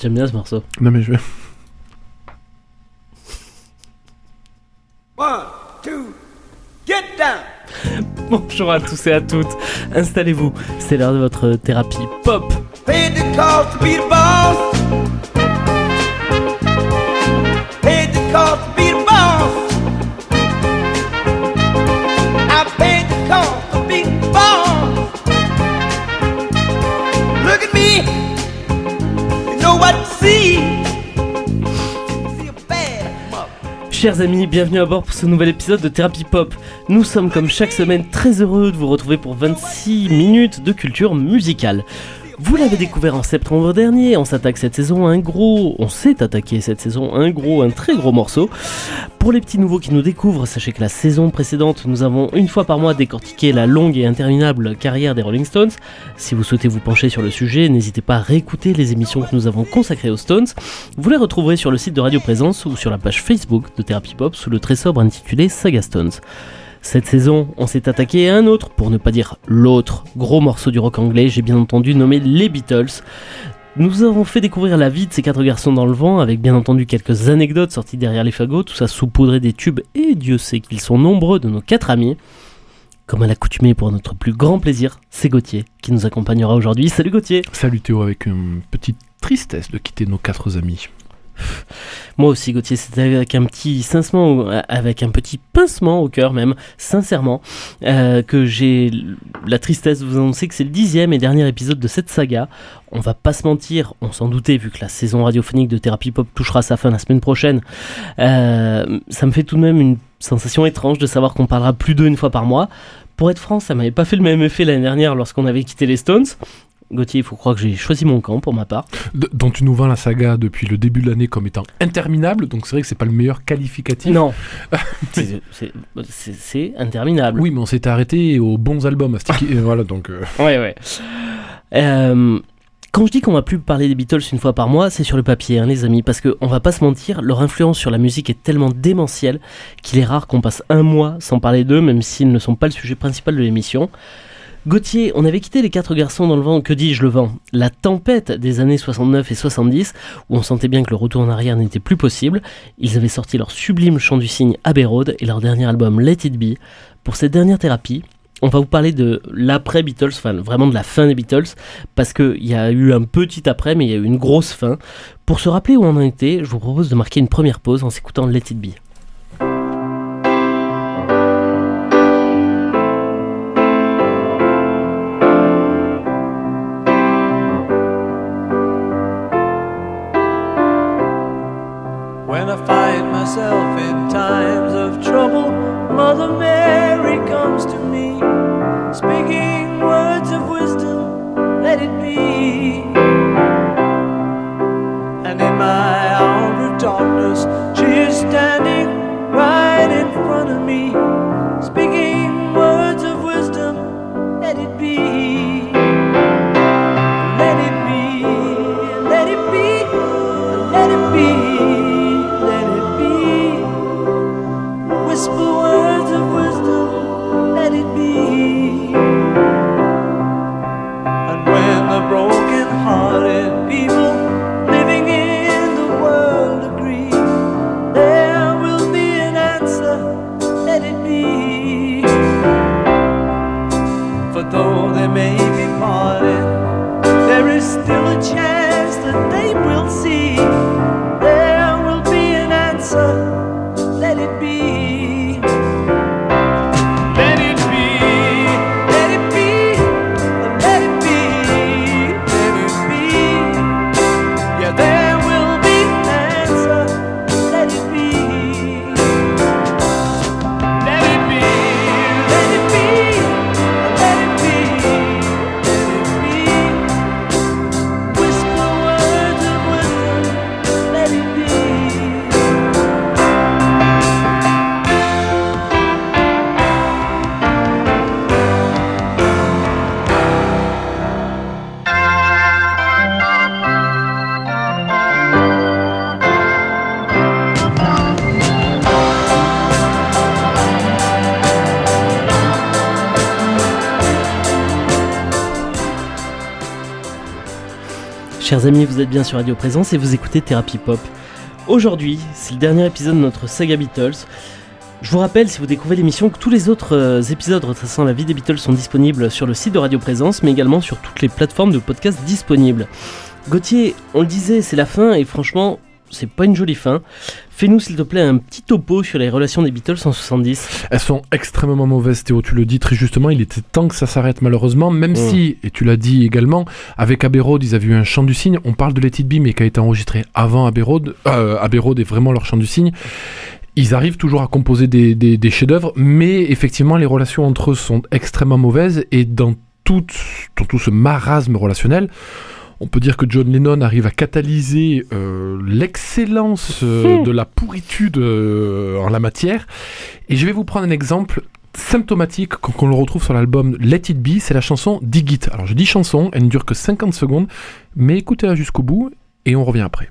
J'aime bien ce morceau. Non mais je vais. One, two, get down. Bonjour à tous et à toutes. Installez-vous. C'est l'heure de votre thérapie pop. Paid the cost to be the boss. Chers amis, bienvenue à bord pour ce nouvel épisode de Thérapie Pop. Nous sommes comme chaque semaine très heureux de vous retrouver pour 26 minutes de culture musicale. Vous l'avez découvert en septembre dernier, on s'attaque cette saison à un gros, on s'est attaqué cette saison à un gros, un très gros morceau. Pour les petits nouveaux qui nous découvrent, sachez que la saison précédente, nous avons une fois par mois décortiqué la longue et interminable carrière des Rolling Stones. Si vous souhaitez vous pencher sur le sujet, n'hésitez pas à réécouter les émissions que nous avons consacrées aux Stones. Vous les retrouverez sur le site de Radio Présence ou sur la page Facebook de Therapy Pop sous le très sobre intitulé Saga Stones. Cette saison, on s'est attaqué à un autre, pour ne pas dire l'autre, gros morceau du rock anglais, j'ai bien entendu nommé les Beatles. Nous avons fait découvrir la vie de ces quatre garçons dans le vent, avec bien entendu quelques anecdotes sorties derrière les fagots, tout ça saupoudré des tubes, et Dieu sait qu'ils sont nombreux de nos quatre amis. Comme à l'accoutumée pour notre plus grand plaisir, c'est Gauthier qui nous accompagnera aujourd'hui. Salut Gauthier Salut Théo avec une petite tristesse de quitter nos quatre amis. Moi aussi Gauthier, c'était avec un petit pincement, au- avec un petit pincement au cœur même, sincèrement, euh, que j'ai la tristesse de vous annoncer que c'est le dixième et dernier épisode de cette saga. On va pas se mentir, on s'en doutait vu que la saison radiophonique de Thérapie Pop touchera sa fin la semaine prochaine. Euh, ça me fait tout de même une sensation étrange de savoir qu'on parlera plus d'eux une fois par mois. Pour être franc, ça m'avait pas fait le même effet l'année dernière lorsqu'on avait quitté les Stones. Gauthier, il faut croire que j'ai choisi mon camp pour ma part. D- dont tu nous vends la saga depuis le début de l'année comme étant interminable, donc c'est vrai que c'est pas le meilleur qualificatif. Non, c'est- interminable. Oui, mais on s'était arrêté aux bons albums à sticker. et voilà, donc. euh, Ouais, ouais. Euh, quand je dis qu'on va plus parler des Beatles une fois par mois, c'est sur le papier, hein, les amis, parce que on va pas se mentir, leur influence sur la musique est tellement démentielle qu'il est rare qu'on passe un mois sans parler d'eux, même s'ils ne sont pas le sujet principal de l'émission. Gauthier, on avait quitté les quatre garçons dans le vent, que dis-je le vent? La tempête des années 69 et 70, où on sentait bien que le retour en arrière n'était plus possible. Ils avaient sorti leur sublime chant du cygne Abbey Road et leur dernier album Let It Be. Pour cette dernière thérapie, on va vous parler de l'après Beatles, enfin vraiment de la fin des Beatles, parce qu'il y a eu un petit après, mais il y a eu une grosse fin. Pour se rappeler où on en était, je vous propose de marquer une première pause en s'écoutant Let It Be. Chers amis, vous êtes bien sur Radio Présence et vous écoutez Thérapie Pop. Aujourd'hui, c'est le dernier épisode de notre saga Beatles. Je vous rappelle, si vous découvrez l'émission, que tous les autres euh, épisodes retraçant la vie des Beatles sont disponibles sur le site de Radio Présence, mais également sur toutes les plateformes de podcast disponibles. Gauthier, on le disait, c'est la fin et franchement, c'est pas une jolie fin. Fais-nous s'il te plaît un petit topo sur les relations des Beatles en 70. Elles sont extrêmement mauvaises, Théo. Tu le dis très justement. Il était temps que ça s'arrête, malheureusement. Même Mm. si, et tu l'as dit également, avec Abbey Road, ils avaient eu un chant du cygne. On parle de Let It Be, mais qui a été enregistré avant Abbey Road. Euh, Abbey Road est vraiment leur chant du cygne. Ils arrivent toujours à composer des, des- des chefs-d'œuvre, mais effectivement, les relations entre eux sont extrêmement mauvaises. Et dans tout, dans tout ce marasme relationnel, on peut dire que John Lennon arrive à catalyser euh, l'excellence euh, de la pourritude euh, en la matière. Et je vais vous prendre un exemple symptomatique qu'on qu'on le retrouve sur l'album Let It Be, c'est la chanson Dig It. Alors je dis chanson, elle ne dure que 50 secondes, mais écoutez-la jusqu'au bout et on revient après.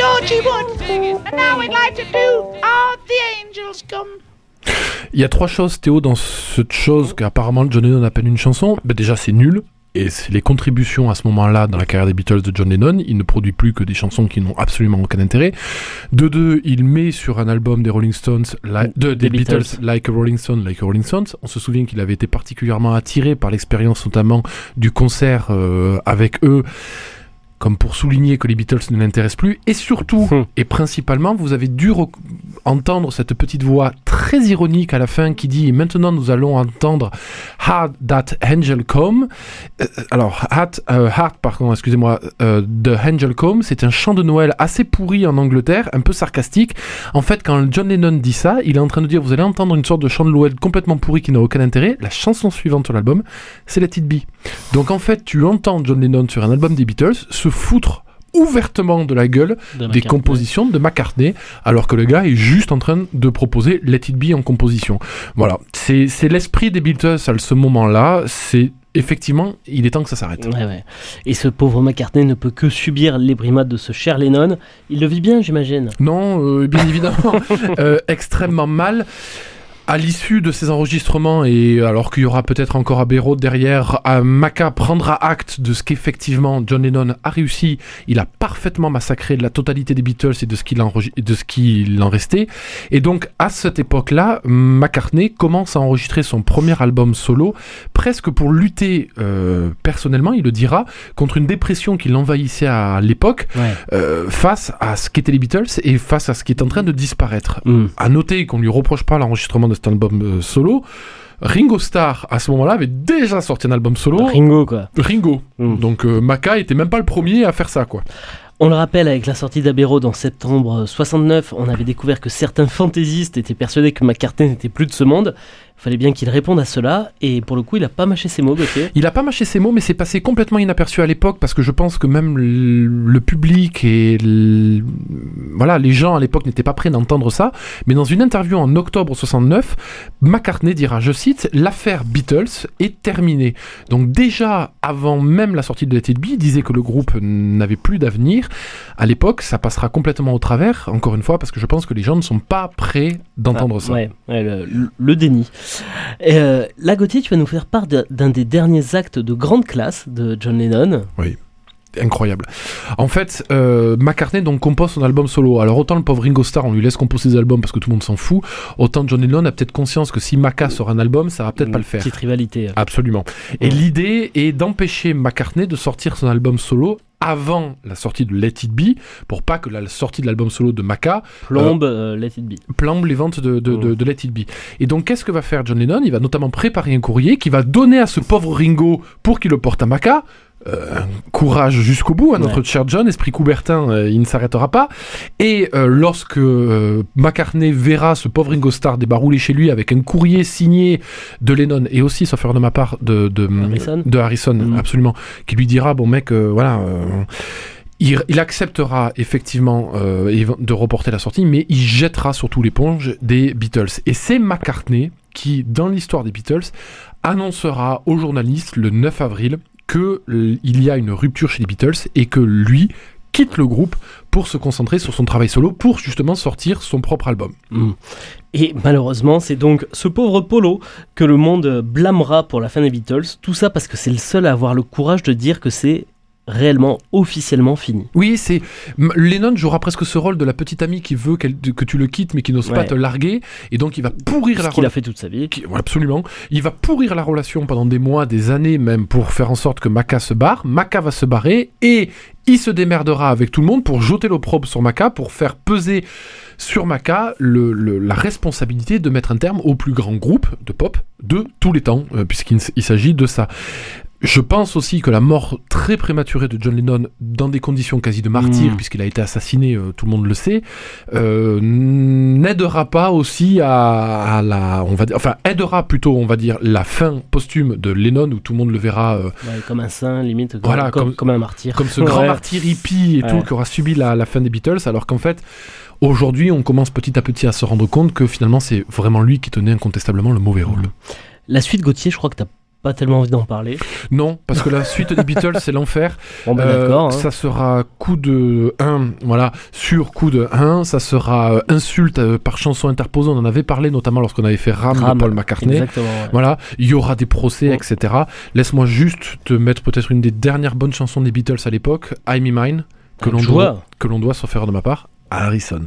Georgie Wood? And now we'd like to do All the Angels Come. Il y a trois choses, Théo, dans cette chose qu'apparemment John Lennon appelle une chanson. Ben déjà, c'est nul. Et c'est les contributions à ce moment-là dans la carrière des Beatles de John Lennon. Il ne produit plus que des chansons qui n'ont absolument aucun intérêt. De deux, il met sur un album des Rolling Stones, la- de- des, Des Beatles, Beatles. Like a Rolling Stone, Like a Rolling Stones. On se souvient qu'il avait été particulièrement attiré par l'expérience notamment du concert euh, avec eux, comme pour souligner que les Beatles ne l'intéressent plus. Et surtout, Hmm. et principalement, vous avez dû entendre cette petite voix très ironique à la fin qui dit maintenant nous allons entendre Had That Angel Come. Euh, alors, Had, euh, Heart, pardon, excusez-moi, euh, The Angel Come, c'est un chant de Noël assez pourri en Angleterre, un peu sarcastique. En fait, quand John Lennon dit ça, il est en train de dire vous allez entendre une sorte de chant de Noël complètement pourri qui n'a aucun intérêt. La chanson suivante sur l'album, c'est Let It Be. Donc en fait, tu entends John Lennon sur un album des Beatles se foutre ouvertement de la gueule de des compositions de McCartney, alors que le gars est juste en train de proposer Let It Be en composition. Voilà, c'est c'est l'esprit des Beatles à ce moment-là, c'est effectivement, il est temps que ça s'arrête. Ouais, ouais. Et ce pauvre McCartney ne peut que subir les brimades de ce cher Lennon. Il le vit bien, j'imagine. Non, euh, bien évidemment, euh, extrêmement mal. À l'issue de ces enregistrements, et alors qu'il y aura peut-être encore Abbey derrière, euh, Maca prendra acte de ce qu'effectivement John Lennon a réussi. Il a parfaitement massacré la totalité des Beatles et de ce qu'il enregi- et de ce qu'il en restait. Et donc, à cette époque-là, McCartney commence à enregistrer son premier album solo, presque pour lutter euh, personnellement, il le dira, contre une dépression qui l'envahissait à l'époque Ouais. euh, face à ce qu'étaient les Beatles et face à ce qui est en train de disparaître. Hmm. À noter qu'on lui reproche pas l'enregistrement de cet album euh, solo. Ringo Starr, à ce moment-là, avait déjà sorti un album solo. Ringo, quoi. Ringo. Hmm. Donc euh, Maca était même pas le premier à faire ça, quoi. On le rappelle, avec la sortie d'Abbey Road en septembre 69, on avait découvert que certains fantaisistes étaient persuadés que McCartney n'était plus de ce monde. Fallait bien qu'il réponde à cela, et pour le coup, il a pas mâché ses mots, Gauthier. Il a pas mâché ses mots, mais c'est passé complètement inaperçu à l'époque parce que je pense que même le public et voilà les gens à l'époque n'étaient pas prêts d'entendre ça. Mais dans une interview en octobre 69, McCartney dira, je cite, l'affaire Beatles est terminée. Donc déjà avant même la sortie de Let It Be, il disait que le groupe n'avait plus d'avenir. À l'époque, ça passera complètement au travers. Encore une fois, parce que je pense que les gens ne sont pas prêts d'entendre Ah, ça. Ouais, ouais, le, le- le déni. Euh, là, Gauthier, tu vas nous faire part d'un des derniers actes de grande classe de John Lennon. incroyable. En fait, euh, McCartney donc compose son album solo. Alors autant le pauvre Ringo Starr, on lui laisse composer ses albums parce que tout le monde s'en fout. Autant John Lennon a peut-être conscience que si Maca sort un album, ça va peut-être pas le faire. Petite rivalité. Absolument. Et Ouais. l'idée est d'empêcher McCartney de sortir son album solo avant la sortie de Let It Be, pour pas que la sortie de l'album solo de Maca Plombe, euh, Let It Be. plombe les ventes de, de, de- Mm. de Let It Be. Et donc, qu'est-ce que va faire John Lennon? Il va notamment préparer un courrier qui va donner à ce pauvre Ringo pour qu'il le porte à Maca euh, un courage jusqu'au bout à notre Ouais. cher John, esprit Coubertin, euh, il ne s'arrêtera pas. Et euh, lorsque McCartney verra ce pauvre Ringo Starr débarrouler chez lui avec un courrier signé de Lennon et aussi, sauf erreur de ma part, de, de Harrison. de Harrison, Mhm. absolument, qui lui dira bon mec, voilà. il, il acceptera effectivement de reporter la sortie, mais il jettera surtout l'éponge des Beatles. Et c'est McCartney qui, dans l'histoire des Beatles, annoncera aux journalistes le 9 avril que l- il y a une rupture chez les Beatles et que lui quitte le groupe pour se concentrer sur son travail solo pour justement sortir son propre album. Mm. Et malheureusement, c'est donc ce pauvre Polo que le monde blâmera pour la fin des Beatles. Tout ça parce que c'est le seul à avoir le courage de dire que c'est réellement, officiellement fini. Oui, c'est Lennon jouera presque ce rôle de la petite amie qui veut que tu le quittes mais qui n'ose pas te larguer et donc il va pourrir Ce la qu'il a fait toute sa vie. qui- ouais, absolument. Il va pourrir la relation pendant des mois, des années même, pour faire en sorte que Maca se barre. Maca va se barrer et il se démerdera avec tout le monde pour jeter l'opprobre sur Maca, pour faire peser sur Maca le- le- la responsabilité de mettre un terme au plus grand groupe de pop de tous les temps, euh, puisqu'il s'agit de ça. Je pense aussi que la mort très prématurée de John Lennon, dans des conditions quasi de martyr, Mm. puisqu'il a été assassiné, euh, tout le monde le sait, euh, n'aidera pas aussi à, à la, on va dire, enfin aidera plutôt, on va dire, la fin posthume de Lennon où tout le monde le verra euh, Ouais, comme un saint, limite, comme, Voilà, comme, comme- comme un martyr. comme ce grand martyr hippie et Ouais. tout qui aura subi la, la fin des Beatles, alors qu'en fait, aujourd'hui, on commence petit à petit à se rendre compte que finalement, c'est vraiment lui qui tenait incontestablement le mauvais rôle. La suite Gauthier, je crois que t'as pas tellement envie d'en parler. Non, parce que la suite des Beatles, c'est l'enfer. Bon, bah Euh, hein. Ça sera coup de 1, voilà, sur coup de 1. Ça sera euh, insulte euh, par chanson interposée. On en avait parlé notamment lorsqu'on avait fait Ram, Ram, de Paul McCartney. Exactement. ouais. Voilà, il y aura des procès, Ouais. etc. Laisse-moi juste te mettre peut-être une des dernières bonnes chansons des Beatles à l'époque, I'm Me Mine, que l'on doit, que l'on doit, sauf erreur de ma part, à Harrison.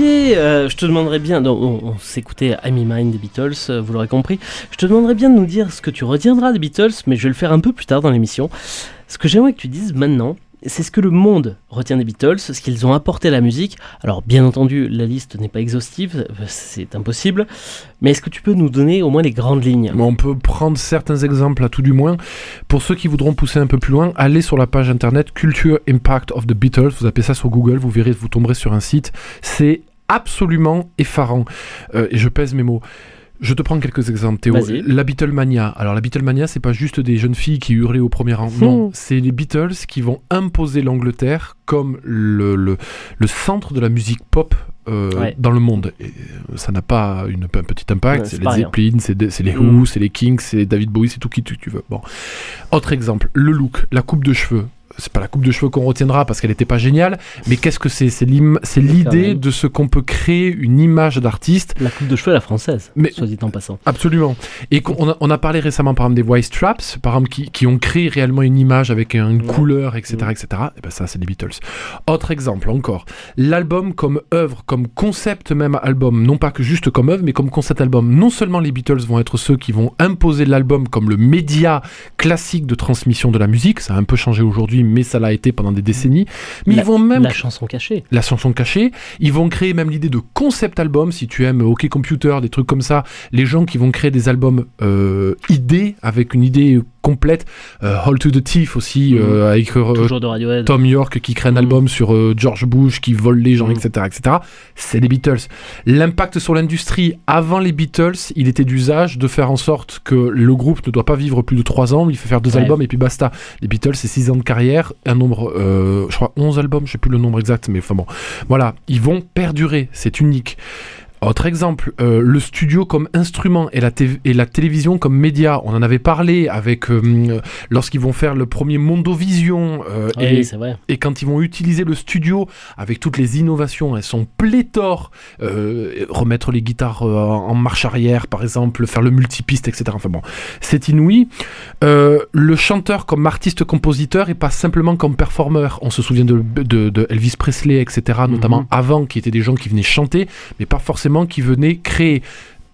Euh, je te demanderais bien, on, s'écoutait I'm in Mine des Beatles, euh, vous l'aurez compris. Je te demanderais bien de nous dire ce que tu retiendras des Beatles, mais je vais le faire un peu plus tard dans l'émission. Ce que j'aimerais que tu dises maintenant, c'est ce que le monde retient des Beatles, ce qu'ils ont apporté à la musique. Alors, bien entendu, la liste n'est pas exhaustive, euh, c'est impossible, mais est-ce que tu peux nous donner au moins les grandes lignes? On peut prendre certains exemples à tout du moins. Pour ceux qui voudront pousser un peu plus loin, allez sur la page internet Culture Impact of the Beatles. Vous appelez ça sur Google, vous verrez, vous tomberez sur un site. C'est absolument effarant. Euh, et je pèse mes mots. Je te prends quelques exemples, Théo. La Beatlemania. Alors, la Beatlemania, c'est pas juste des jeunes filles qui hurlaient au premier rang. Non, Hmm. c'est les Beatles qui vont imposer l'Angleterre comme le, le, le centre de la musique pop euh, Ouais. dans le monde. Et euh, ça n'a pas une, un petit impact. Ouais, c'est les. Zeppelin, c'est les Who, Mm. c'est les Kings, c'est David Bowie, c'est tout qui tu, tu veux. Bon. Autre exemple, le look, la coupe de cheveux. C'est pas la coupe de cheveux qu'on retiendra parce qu'elle était pas géniale, mais qu'est-ce que c'est? C'est l'idée de ce qu'on peut créer une image d'artiste La coupe de cheveux à la française, Mais- soit dit en passant. Absolument. Et on a, on a parlé récemment, par exemple, des White Straps, par exemple, qui, qui ont créé réellement une image avec un- une Ouais. couleur, etc., Ouais. etc. Et ben ça, c'est les Beatles. Autre exemple encore, l'album comme œuvre, comme concept même album, non pas que juste comme œuvre, mais comme concept album. Non seulement les Beatles vont être ceux qui vont imposer l'album comme le média classique de transmission de la musique, ça a un peu changé aujourd'hui, mais ça l'a été pendant des décennies. Mais La- ils vont même La chanson cachée. la chanson cachée. Ils vont créer même l'idée de concept album, si tu aimes OK Computer, des trucs comme ça. Les gens qui vont créer des albums euh, idées, avec une idée complète. Euh, Hold to the Thief aussi, Mhm. euh, avec euh, de. Tom York qui crée un Mhm. album sur George Bush qui vole les gens, Mhm. etc., etc. C'est les Beatles. L'impact sur l'industrie, avant les Beatles, il était d'usage de faire en sorte que le groupe ne doit pas vivre plus de 3 ans, il fait faire deux Ouais. albums et puis basta. Les Beatles, c'est 6 ans de carrière, un nombre, je crois 11 albums, je sais plus le nombre exact, mais enfin bon. Voilà, ils vont perdurer, c'est unique. Autre exemple, euh, le studio comme instrument et la, TV et la télévision comme média. On en avait parlé avec euh, lorsqu'ils vont faire le premier Mondovision euh, Oui, et, c'est vrai. et quand ils vont utiliser le studio avec toutes les innovations, elles sont pléthores. Euh, remettre les guitares en marche arrière, par exemple, faire le multipiste, etc. Enfin bon, c'est inouï. Le chanteur comme artiste-compositeur et pas simplement comme performeur. On se souvient de, de- de Elvis Presley, etc. Notamment Mhm. avant, qui étaient des gens qui venaient chanter, mais pas forcément qui venaient créer.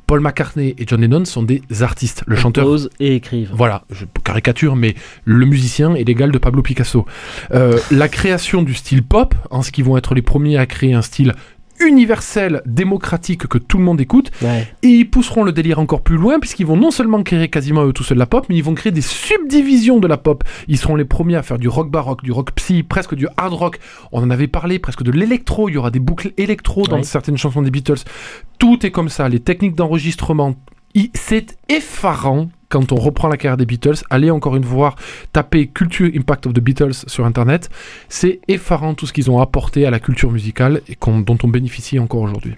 Paul McCartney et John Lennon sont des artistes. Le chanteur Composent et écrivent. voilà, je caricature, mais le musicien est l'égal de Pablo Picasso. Euh, la création du style pop, en ce qui vont être les premiers à créer un style universel, démocratique, que tout le monde écoute, Ouais. et ils pousseront le délire encore plus loin, puisqu'ils vont non seulement créer quasiment eux tout seuls la pop, mais ils vont créer des subdivisions de la pop. Ils seront les premiers à faire du rock baroque, du rock psy, presque du hard rock. On en avait parlé, presque de l'électro. Il y aura des boucles électro dans Ouais. certaines chansons des Beatles. Tout est comme ça. Les techniques d'enregistrement, c'est effarant quand on reprend la carrière des Beatles. Allez encore une fois taper Culture Impact of the Beatles sur Internet. C'est effarant tout ce qu'ils ont apporté à la culture musicale et dont on bénéficie encore aujourd'hui.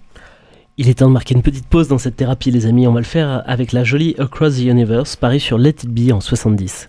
Il est temps de marquer une petite pause dans cette thérapie, les amis. On va le faire avec la jolie Across the Universe, paru sur Let It Be en 70.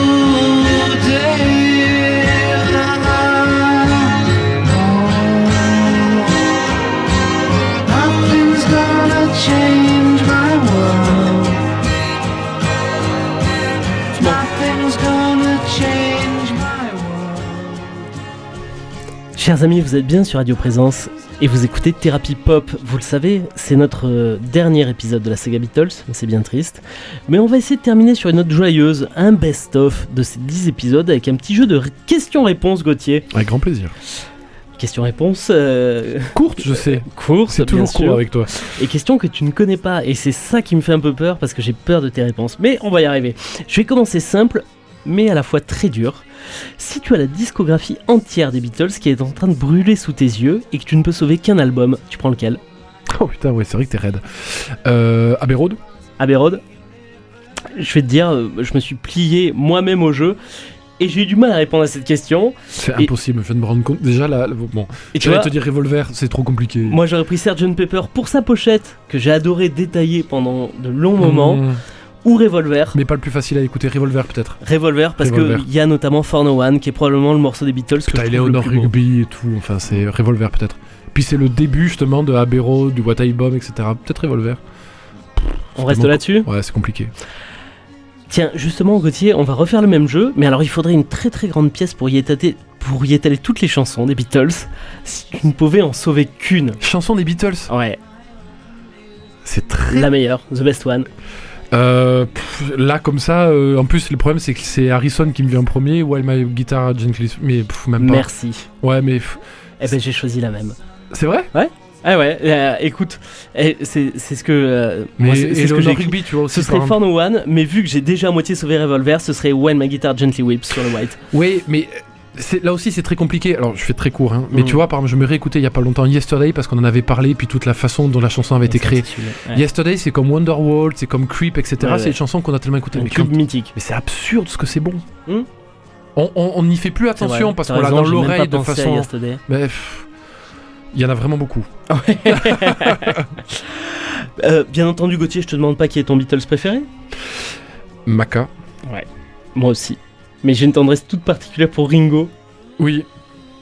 Chers amis, vous êtes bien sur Radio Présence et vous écoutez Thérapie Pop. Vous le savez, c'est notre euh, dernier épisode de la saga Beatles, c'est bien triste. Mais on va essayer de terminer sur une note joyeuse, un best-of de ces 10 épisodes avec un petit jeu de questions-réponses, Gauthier. Avec grand plaisir. Questions-réponses euh, Courte, je sais. courtes, C'est toujours sûr, court avec toi. et questions que tu ne connais pas. Et c'est ça qui me fait un peu peur parce que j'ai peur de tes réponses. Mais on va y arriver. Je vais commencer simple, mais à la fois très dur. Si tu as la discographie entière des Beatles qui est en train de brûler sous tes yeux et que tu ne peux sauver qu'un album, tu prends lequel? Oh putain, ouais, c'est vrai que t'es raide. Euh, Abbey Road? Abbey Road Je vais te dire, euh, je me suis plié moi-même au jeu et j'ai eu du mal à répondre à cette question. C'est Et- impossible, je viens de me rendre compte. Déjà, là, bon, Et tu vois, te dire Revolver, c'est trop compliqué. moi j'aurais pris Sgt Pepper pour sa pochette que j'ai adoré détailler pendant de longs moments, Mmh. Ou Revolver. Mais pas le plus facile à écouter, Revolver peut-être. Revolver parce qu'il y a notamment For No One qui est probablement le morceau des Beatles que Putain, je est trouve au le plus beau. Rugby et tout, enfin c'est Revolver peut-être. Puis c'est le début justement de Abbey Road, du What I Bomb, etc. Peut-être Revolver. On reste là-dessus Ouais, c'est compliqué. Tiens, justement, Gauthier, on va refaire le même jeu, mais alors il faudrait une très très grande pièce pour y étaler, pour y étaler toutes les chansons des Beatles. Si tu ne pouvais en sauver qu'une. Chanson des Beatles, Ouais, c'est très. la meilleure, the best one. Euh, pff, là comme ça, euh, en plus le problème c'est que c'est Harrison qui me vient en premier, While My Guitar Gently. Mais pff, même pas. Merci. Ouais, mais pff, Eh ben j'ai choisi la même. c'est vrai? Ah ouais, euh, écoute, eh, c'est ce que. euh, Mais moi, c'est ce que le j'ai tu vois aussi. Ce serait For No One, mais vu que j'ai déjà à moitié sauvé Revolver, ce serait When My Guitar Gently Weeps sur le White. Oui, mais là aussi c'est très compliqué. Alors je fais très court, hein. mais Mm. tu vois, par exemple, je me réécoutais il y a pas longtemps Yesterday parce qu'on en avait parlé, puis toute la façon dont la chanson avait été créée. Ouais. Yesterday, c'est comme Wonderwall, c'est comme Creep, etc. Ouais, ouais. C'est des chansons qu'on a tellement écoutées. Un Mais, cube quand- mythique. mais c'est absurde ce que c'est bon. Mm. On- n'y fait plus attention vrai, parce qu'on l'a dans l'oreille de façon. Il y en a vraiment beaucoup. Euh, bien entendu, Gauthier, je te demande pas qui est ton Beatles préféré? Maca. Moi aussi. Mais j'ai une tendresse toute particulière pour Ringo Oui.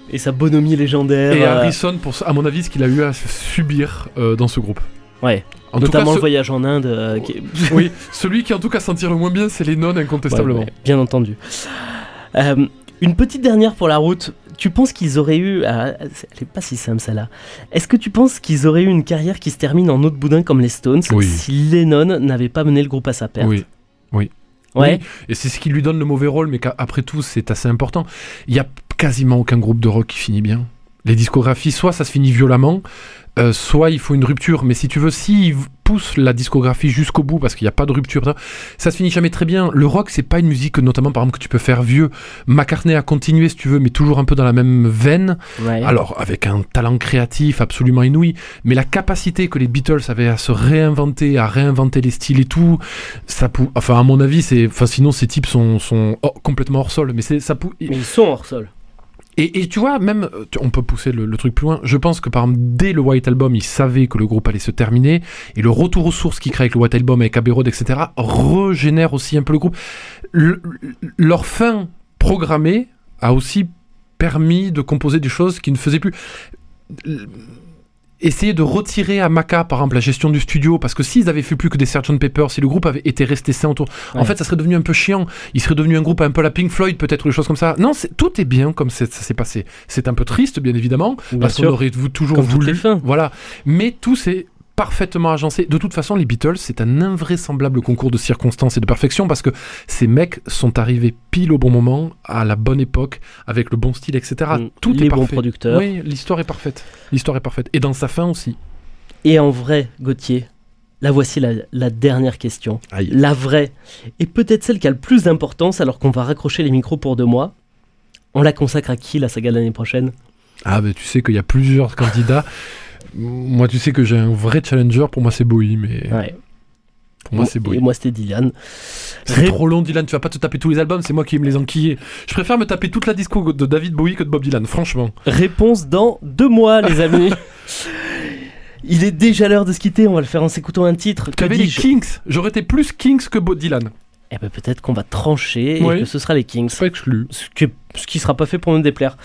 et sa bonhomie légendaire. Et euh, Harrison, pour, à mon avis, ce qu'il a eu à subir euh, dans ce groupe. Ouais. En Notamment tout cas, le voyage en Inde. euh, qui oui, celui qui en tout cas sentir le moins bien, c'est Lennon incontestablement. Ouais, ouais, bien entendu. Euh, une petite dernière pour la route. Tu penses qu'ils auraient eu. ah, elle est pas si simple celle-là. Est-ce que tu penses qu'ils auraient eu une carrière qui se termine en autre boudin comme les Stones Oui. si Lennon n'avait pas mené le groupe à sa perte? Oui. Oui, et c'est ce qui lui donne le mauvais rôle, mais qu'après tout, c'est assez important. Il y a quasiment aucun groupe de rock qui finit bien. Les discographies, soit ça se finit violemment, euh, soit il faut une rupture. Mais si tu veux, s'ils poussent la discographie jusqu'au bout, parce qu'il n'y a pas de rupture, ça, se finit jamais très bien. Le rock, c'est pas une musique, notamment par exemple, que tu peux faire vieux. McCartney a continué, si tu veux, mais toujours un peu dans la même veine. Ouais. Alors, avec un talent créatif absolument inouï, mais la capacité que les Beatles avaient à se réinventer, à réinventer les styles et tout, ça pou... Enfin, à mon avis, c'est... Enfin, sinon, ces types sont, sont hors- complètement hors sol, mais c'est... Ça pou... Mais ils sont hors sol. Et, tu vois, même, euh, on peut pousser le, truc plus loin, je pense que par exemple, dès le White Album, ils savaient que le groupe allait se terminer, et le retour aux sources qu'ils créent avec le White Album, avec Abbey Road, etc., régénère aussi un peu le groupe. Le- le- leur fin programmée a aussi permis de composer des choses qui ne faisaient plus. Essayer de retirer à Maca, par exemple, la gestion du studio, parce que s'ils avaient fait plus que des Sgt Pepper, si le groupe avait été resté sain autour, en fait, ça serait devenu un peu chiant. Il serait devenu un groupe un peu la Pink Floyd, peut-être, ou des choses comme ça. Non, c'est- tout est bien comme ça s'est passé. C'est un peu triste, bien évidemment, Bien parce qu'on aurait toujours Comme voulu. Voilà. Mais tout s'est parfaitement agencé. De toute façon, les Beatles, c'est un invraisemblable concours de circonstances et de perfection parce que ces mecs sont arrivés pile au bon moment, à la bonne époque, avec le bon style, etc. Mm. Tout Les est bons parfait. producteurs. Oui, l'histoire est parfaite. L'histoire est parfaite. Et dans sa fin aussi. Et en vrai, Gauthier, la voici la, la dernière question. Aïe. La vraie. Et peut-être celle qui a le plus d'importance alors qu'on va raccrocher les micros pour deux mois. On la consacre à qui la saga de l'année prochaine? Ah, mais tu sais qu'il y a plusieurs candidats. Moi, tu sais que j'ai un vrai challenger. Pour moi, c'est Bowie, mais Ouais. pour moi, c'est Et Bowie. moi, c'était Dylan. C'est Ré- trop long, Dylan. Tu vas pas te taper tous les albums. C'est moi qui aime les enquiller. Je préfère me taper toute la disco de David Bowie que de Bob Dylan, franchement. Réponse dans deux mois, les amis. Il est déjà l'heure de se quitter. On va le faire en s'écoutant un titre. Tu Que avais les Kings. J'aurais été plus Kings que Bob Dylan. Eh ben, peut-être qu'on va trancher Oui. et que ce sera les Kings. Pas exclu. ce qui, ce qui sera pas fait pour me déplaire.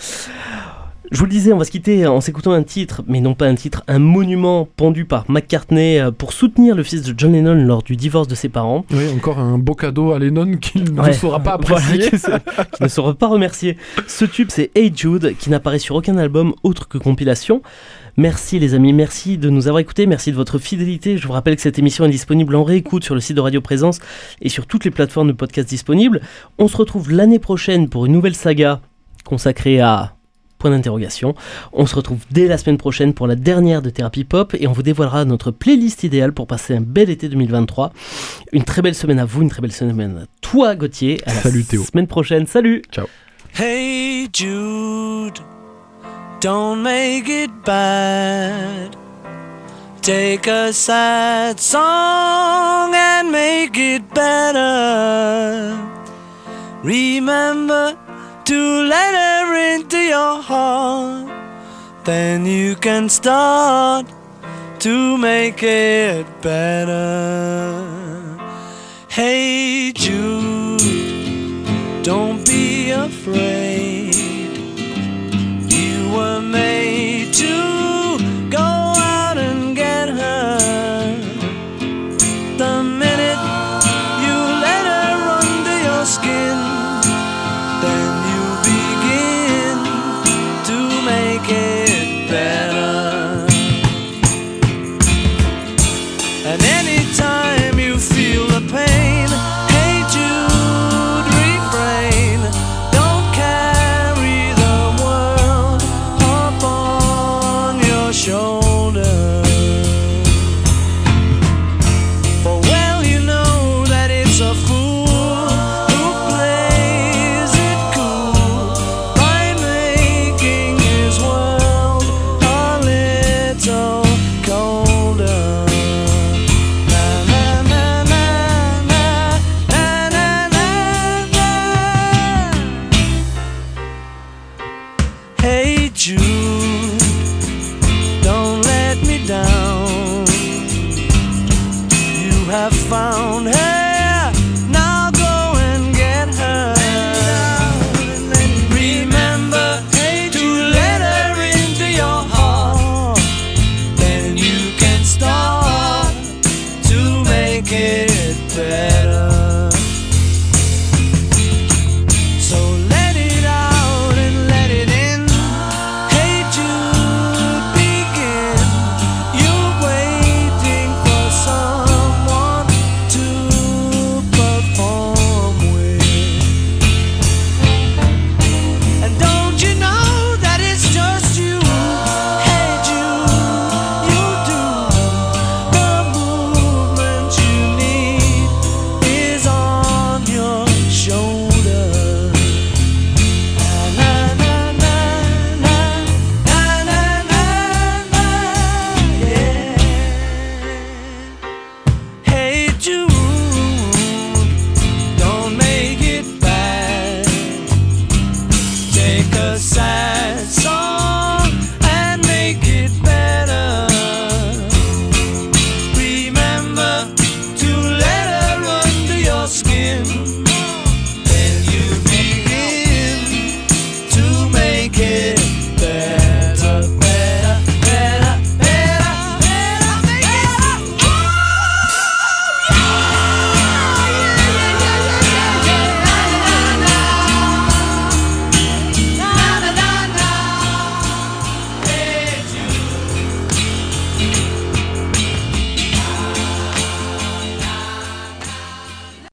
Je vous le disais, on va se quitter en s'écoutant un titre, mais non pas un titre, un monument pendu par McCartney euh, pour soutenir le fils de John Lennon lors du divorce de ses parents. Oui, encore un beau cadeau à Lennon qu'il ne saura pas apprécier. qui ne sera pas remercié. Ce tube, c'est Hey Jude, qui n'apparaît sur aucun album autre que compilation. Merci les amis, merci de nous avoir écoutés, merci de votre fidélité. Je vous rappelle que cette émission est disponible en réécoute sur le site de Radio Présence et sur toutes les plateformes de podcast disponibles. On se retrouve l'année prochaine pour une nouvelle saga consacrée à point d'interrogation. On se retrouve dès la semaine prochaine pour la dernière de Thérapie Pop et on vous dévoilera notre playlist idéale pour passer un bel été 2023. Une très belle semaine à vous, une très belle semaine à toi Gauthier. À la Salut, Théo. semaine prochaine, salut Hey Jude, don't make it bad. Take a sad song and make it better. Remember to let into your heart. Then you can start to make it better. Hey Jude. Don't be afraid. You were made to